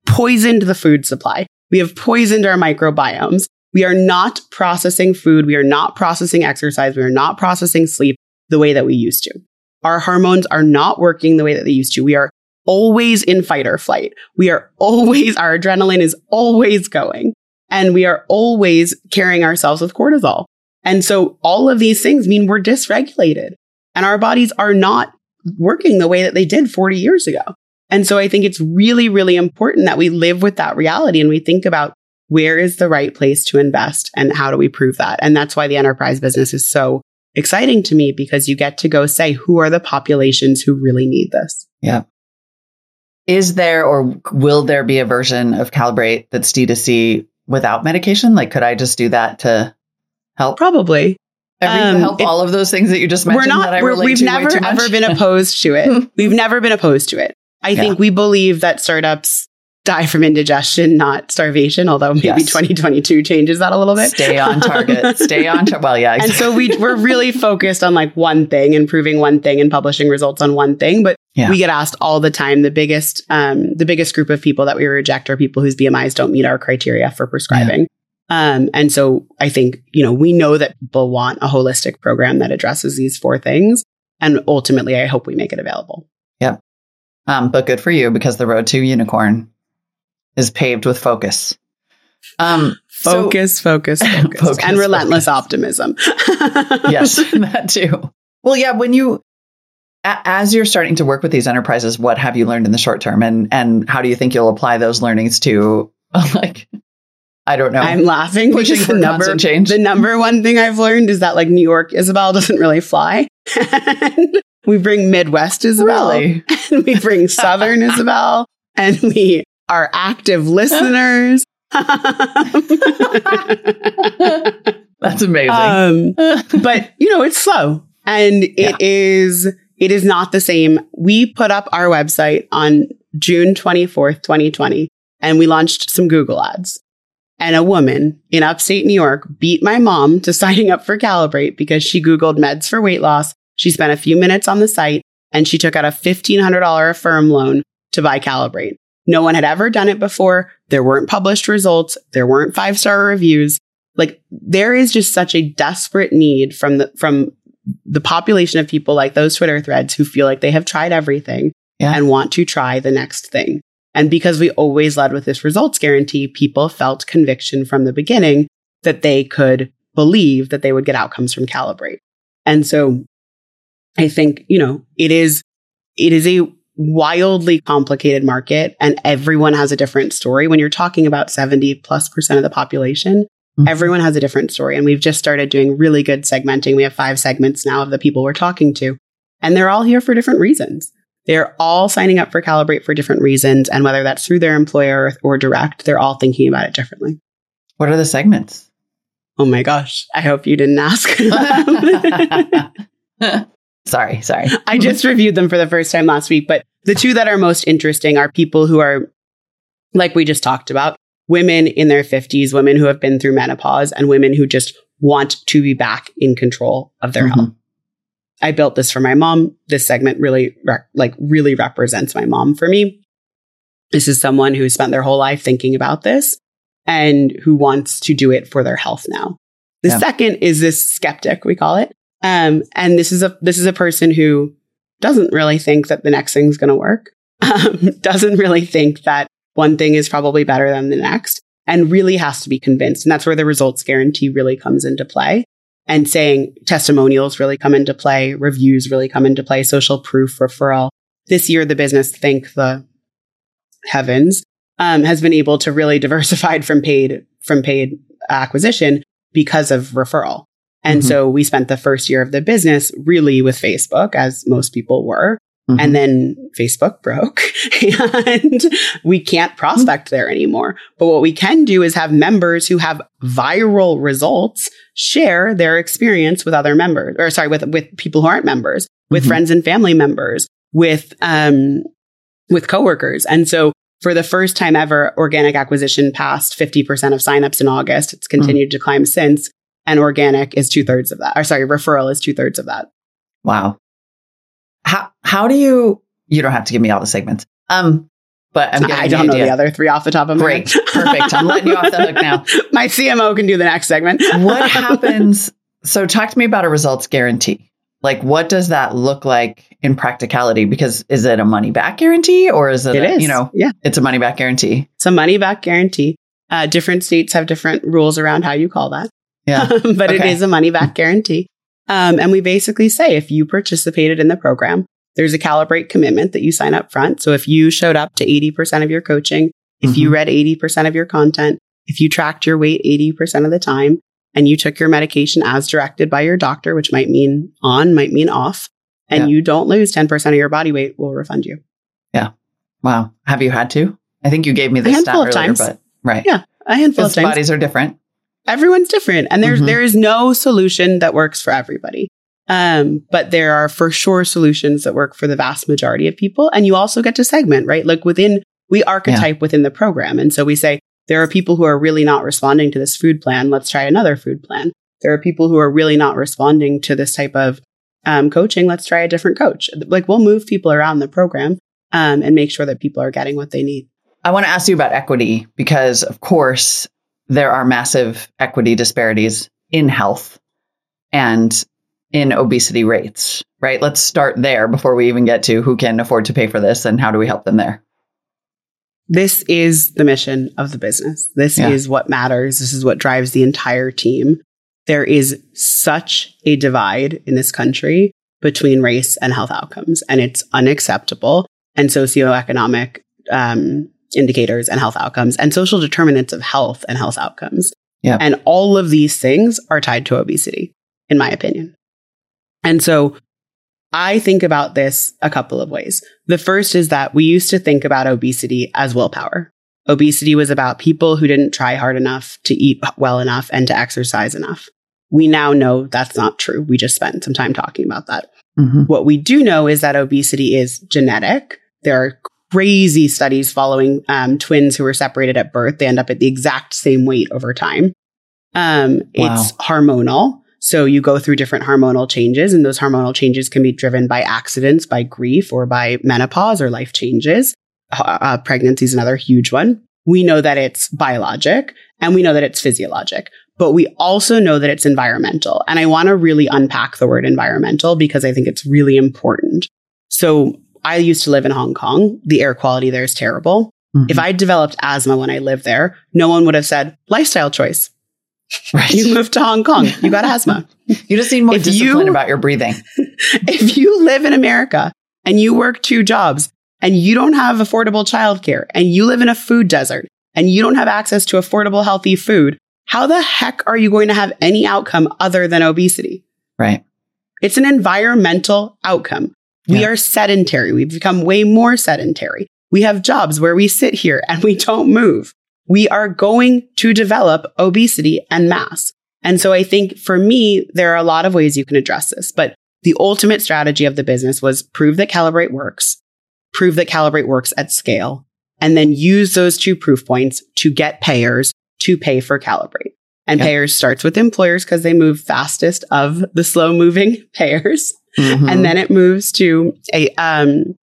poisoned the food supply. We have poisoned our microbiomes. We are not processing food. We are not processing exercise. We are not processing sleep the way that we used to. Our hormones are not working the way that they used to. We are always in fight or flight. We are always, our adrenaline is always going and we are always carrying ourselves with cortisol. And so all of these things mean we're dysregulated and our bodies are not working the way that they did 40 years ago. And so I think it's really, really important that we live with that reality and we think about where is the right place to invest and how do we prove that? And that's why the enterprise business is so exciting to me because you get to go say, who are the populations who really need this? Yeah. Is there or will there be a version of Calibrate that's D2C without medication? Like, could I just do that to help? Probably. Every, Um, help it- all of those things that you just mentioned we're that I not, we're, we've to never ever been opposed to it. we've never been opposed to it. I Yeah. think we believe that startups die from indigestion, not starvation, although maybe Yes. 2022 changes that a little bit. Stay on target. Stay on target. Well, yeah. and so we, we're really focused on like one thing improving one thing and publishing results on one thing. But Yeah. we get asked all the time. The biggest, um, the biggest group of people that we reject are people whose BMIs don't meet our criteria for prescribing. Um, and so I think, you know, we know that people want a holistic program that addresses these four things. And ultimately, I hope we make it available. Um, but good for you because the road to unicorn is paved with focus. Um, so- Focus, focus, focus, Focus, and relentless focus. optimism. yes, that too. Well, yeah, when you a- as you're starting to work with these enterprises, what have you learned in the short term and and how do you think you'll apply those learnings to like, I don't know. I'm laughing Pushing because the number, change. the number one thing I've learned is that like New York Isabelle doesn't really fly. And we bring Midwest Isabelle. Really? And we bring Southern Isabelle. And we are active listeners. That's amazing. um, but you know, it's slow and it Yeah. is it is not the same. We put up our website on June 24th, 2020, and we launched some Google ads. And a woman in upstate New York beat my mom to signing up for Calibrate because she Googled meds for weight loss. She spent a few minutes on the site and she took out a $1,500 Affirm loan to buy Calibrate. No one had ever done it before. There weren't published results. There weren't five star reviews. Like there is just such a desperate need from the, from the population of people like those Twitter threads who feel like they have tried everything Yeah. and want to try the next thing. And because we always led with this results guarantee, people felt conviction from the beginning that they could believe that they would get outcomes from Calibrate. And so I think, you know, it is, it is a wildly complicated market and everyone has a different story. When you're talking about 70 plus percent of the population, Mhm. everyone has a different story. And we've just started doing really good segmenting. We have five segments now of the people we're talking to, and they're all here for different reasons. They're all signing up for Calibrate for different reasons. And whether that's through their employer or direct, they're all thinking about it differently. what are the segments? Oh my gosh. I hope you didn't ask. sorry, sorry. I just reviewed them for the first time last week, but the two that are most interesting are people who are, like we just talked about, women in their 50s, women who have been through menopause, and women who just want to be back in control of their Mhm. health. I built this for my mom. This segment really, rec- like, really represents my mom for me. This is someone who spent their whole life thinking about this and who wants to do it for their health now. The Yeah. second is this skeptic, we call it. Um, and this is a this is a person who doesn't really think that the next thing's going to work. Um, doesn't really think that one thing is probably better than the next, and really has to be convinced. And that's where the results guarantee really comes into play. And saying testimonials really come into play, reviews really come into play, social proof, referral. This year, the business, thank the heavens, um, has been able to really diversified from paid from paid acquisition because of referral. And Mhm. so we spent the first year of the business really with Facebook, as most people were. Mhm. And then Facebook broke and we can't prospect there anymore. But what we can do is have members who have viral results share their experience with other members or sorry, with, with people who aren't members, with Mhm. friends and family members, with, um, with coworkers. And so for the first time ever, organic acquisition passed 50% of signups in August. It's continued to climb since. And organic is two thirds of that. Or sorry, referral is two thirds of that. Wow. How how do you? You don't have to give me all the segments. Um, but I'm getting I don't know idea. the other three off the top of my Great. head. Perfect. I'm letting you off the hook now. My CMO can do the next segment. What happens? So, talk to me about a results guarantee. Like, what does that look like in practicality? Because is it a money back guarantee or is it, It a- is. you know, yeah. it's a money back guarantee? It's a money back guarantee. Uh, different states have different rules around how you call that. Yeah. but it Okay. is a money back guarantee. Um, and we basically say if you participated in the program, there's a calibrate commitment that you sign up front. So if you showed up to 80% of your coaching, if you Mhm. read 80% of your content, if you tracked your weight 80% of the time, and you took your medication as directed by your doctor, which might mean on, might mean off, and Yeah. you don't lose 10% of your body weight, we'll refund you. Yeah. Wow. Have you had to? I think you gave me this stat earlier, times. but right. Yeah, A handful of times. bodies are different. Everyone's different and there's Mhm. there is no solution that works for everybody. Um but there are for sure solutions that work for the vast majority of people and you also get to segment right? Like within we archetype within the program and so we say there are people who are really not responding to this food plan let's try another food plan. There are people who are really not responding to this type of um, coaching let's try a different coach. Like we'll move people around the program um, and make sure that people are getting what they need. I want to ask you about equity because, of course, there are massive equity disparities in health and in obesity rates, right? Let's start there before we even get to who can afford to pay for this and how do we help them there. this is the mission of the business. This Yeah. is what matters. This is what drives the entire team. There is such a divide in this country between race and health outcomes, and it's unacceptable. And socioeconomic um, indicators and health outcomes and social determinants of health and health outcomes. Yeah. And all of these things are tied to obesity, in my opinion. And so I think about this a couple of ways. The first is that we used to think about obesity as willpower. Obesity was about people who didn't try hard enough to eat well enough and to exercise enough. We now know that's not true. We just spent some time talking about that. Mm-hmm. What we do know is that obesity is genetic. There are crazy studies following um, twins who were separated at birth. They end up at the exact same weight over time. Um, Wow. It's hormonal. So you go through different hormonal changes, and those hormonal changes can be driven by accidents, by grief, or by menopause or life changes. Uh, uh, pregnancy is another huge one. We know that it's biologic and we know that it's physiologic, but we also know that it's environmental. And I want to really unpack the word environmental because I think it's really important. So I used to live in Hong Kong. The air quality there is terrible. Mhm. If I developed asthma when I lived there, no one would have said lifestyle choice. right. You moved to Hong Kong. You got asthma. You just need more If discipline you- about your breathing. if you live in America and you work two jobs and you don't have affordable childcare and you live in a food desert and you don't have access to affordable, healthy food, how the heck are you going to have any outcome other than obesity? Right. It's an environmental outcome. We Yeah. are sedentary. We've become way more sedentary. We have jobs where we sit here and we don't move. We are going to develop obesity and mass. And so I think for me, there are a lot of ways you can address this, but the ultimate strategy of the business was prove that Calibrate works, prove that Calibrate works at scale, and then use those two proof points to get payers to pay for Calibrate. And Yep. payers starts with employers because they move fastest of the slow moving payers. Mhm. And then it moves to a um,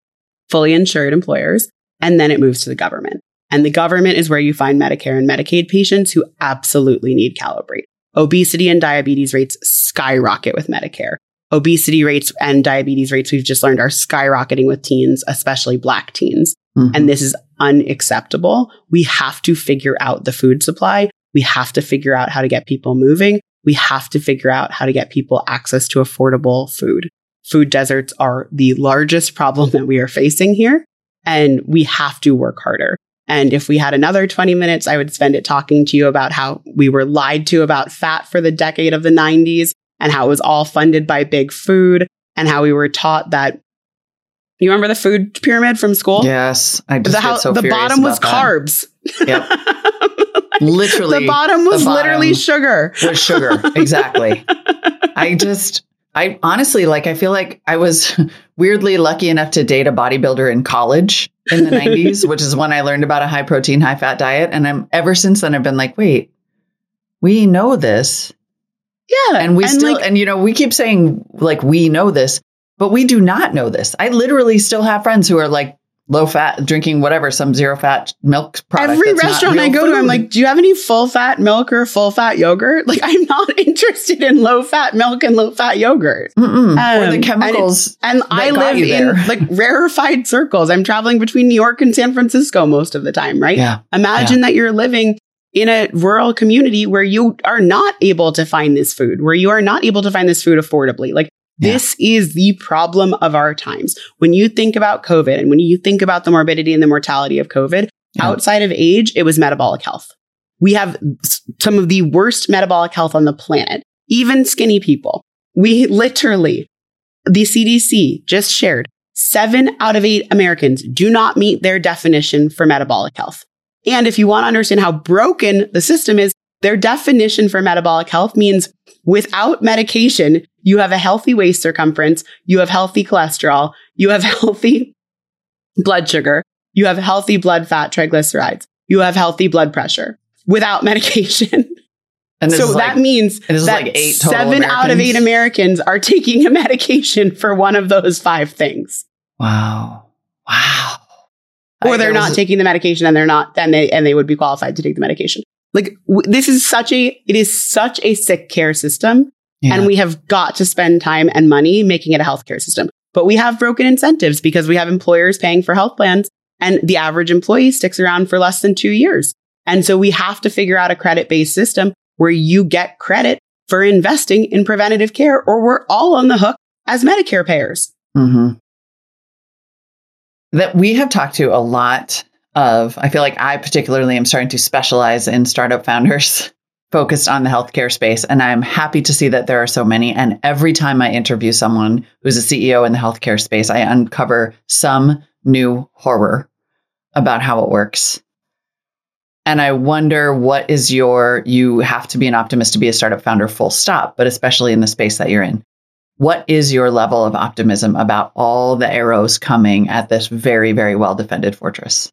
fully insured employers. And then it moves to the government. And the government is where you find Medicare and Medicaid patients who absolutely need Calibrate. Obesity and diabetes rates skyrocket with Medicare. Obesity rates and diabetes rates, we've just learned, are skyrocketing with teens, especially Black teens. Mhm. And this is unacceptable. We have to figure out the food supply. We have to figure out how to get people moving. We have to figure out how to get people access to affordable food. Food deserts are the largest problem that we are facing here, and we have to work harder. And if we had another 20 minutes, I would spend it talking to you about how we were lied to about fat for the decade of the 90s and how it was all funded by big food and how we were taught that. You remember the food pyramid from school? yes. I just the, how, so the bottom was that. carbs. Yep. Literally. the bottom was the literally sugar. was sugar. Exactly. I just, I honestly, like, I feel like I was weirdly lucky enough to date a bodybuilder in college in the 90s, which is when I learned about a high protein, high fat diet. And I'm ever since then, I've been like, wait, we know this. Yeah, And we still, like, and you know, we keep saying like we know this, but we do not know this. I literally still have friends who are like low fat, drinking whatever, some zero fat milk product. every restaurant I go to, I'm like, do you have any full fat milk or full fat yogurt? Like, I'm not interested in low fat milk and low fat yogurt. Mm-mm. or Um, the and it- chemicals. And I live in like rarefied circles. I'm traveling between New York and San Francisco most of the time, right? yeah. Imagine that you're living in a rural community where you are not able to find this food, where you are not able to find this food affordably. Like Yeah. this is the problem of our times. When you think about COVID and when you think about the morbidity and the mortality of COVID, Yeah. outside of age, it was metabolic health. We have some of the worst metabolic health on the planet, even skinny people. We literally, the CDC just shared seven out of eight Americans do not meet their definition for metabolic health. And if you want to understand how broken the system is, their definition for metabolic health means without medication, you have a healthy waist circumference, you have healthy cholesterol, you have healthy blood sugar, you have healthy blood fat triglycerides, you have healthy blood pressure without medication. And so that like, means that like seven out of eight Americans. Americans are taking a medication for one of those five things. wow. Wow. or they're not taking the medication and they're not and they and they would be qualified to take the medication like w- this is such a it is such a sick care system Yeah. and we have got to spend time and money making it a healthcare system but we have broken incentives because we have employers paying for health plans and the average employee sticks around for less than 2 years and so we have to figure out a credit based system where you get credit for investing in preventative care or we're all on the hook as medicare payers Mhm. That we have talked to a lot of, I feel like I particularly am starting to specialize in startup founders focused on the healthcare space. And I'm happy to see that there are so many. And every time I interview someone who's a CEO in the healthcare space, I uncover some new horror about how it works. And I wonder what is your, you have to be an optimist to be a startup founder, full stop, but especially in the space that you're in. What is your level of optimism about all the arrows coming at this very, very well defended fortress?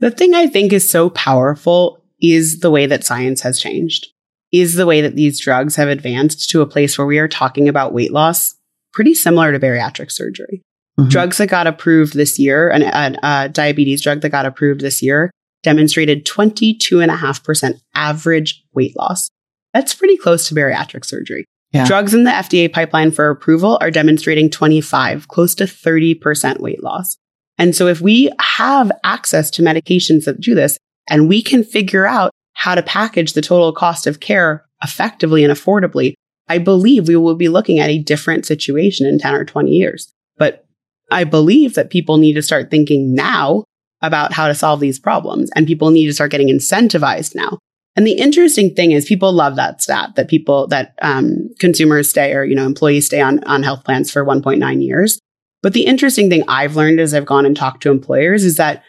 The thing I think is so powerful is the way that science has changed, is the way that these drugs have advanced to a place where we are talking about weight loss pretty similar to bariatric surgery. Mm-hmm. Drugs that got approved this year, an, a, a diabetes drug that got approved this year, demonstrated 22.5% average weight loss. That's pretty close to bariatric surgery. Yeah. Drugs in the FDA pipeline for approval are demonstrating 25, close to 30% weight loss. And so if we have access to medications that do this and we can figure out how to package the total cost of care effectively and affordably, I believe we will be looking at a different situation in 10 or 20 years. But I believe that people need to start thinking now about how to solve these problems and people need to start getting incentivized now. And the interesting thing is people love that stat that people that um, consumers stay or you know employees stay on on health plans for 1.9 years. But the interesting thing I've learned as I've gone and talked to employers is that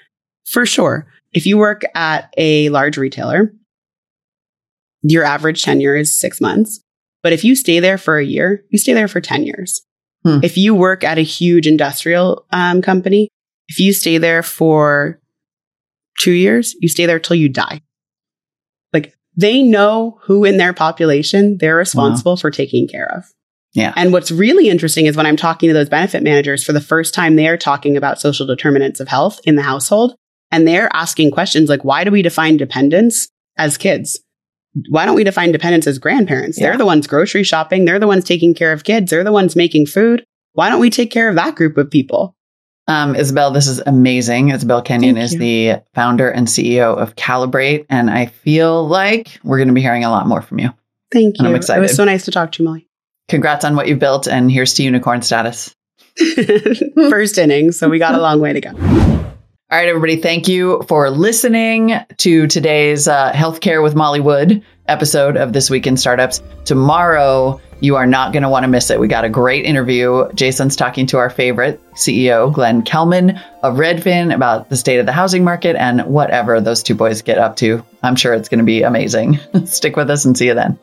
for sure, if you work at a large retailer, your average tenure is six months. But if you stay there for a year, you stay there for 10 years. Hmm. If you work at a huge industrial um, company, if you stay there for two years, you stay there till you die. Like they know who in their population they're responsible wow. for taking care of. Yeah. And what's really interesting is when I'm talking to those benefit managers for the first time, they are talking about social determinants of health in the household. And they're asking questions like, why do we define dependence as kids? Why don't we define dependence as grandparents? Yeah. They're the ones grocery shopping. They're the ones taking care of kids. They're the ones making food. Why don't we take care of that group of people? Um, Isabelle, this is amazing. Isabelle Kenyon Thank is you. the founder and CEO of Calibrate. And I feel like we're going to be hearing a lot more from you. Thank you. I'm excited. It was so nice to talk to you, Molly congrats on what you've built, and here's to unicorn status. First inning, so we got a long way to go. All right, everybody, thank you for listening to today's uh, Healthcare with Molly Wood episode of This Week in Startups. Tomorrow, you are not going to want to miss it. We got a great interview. Jason's talking to our favorite CEO, Glenn Kelman of Redfin, about the state of the housing market and whatever those two boys get up to. I'm sure it's going to be amazing. Stick with us and see you then.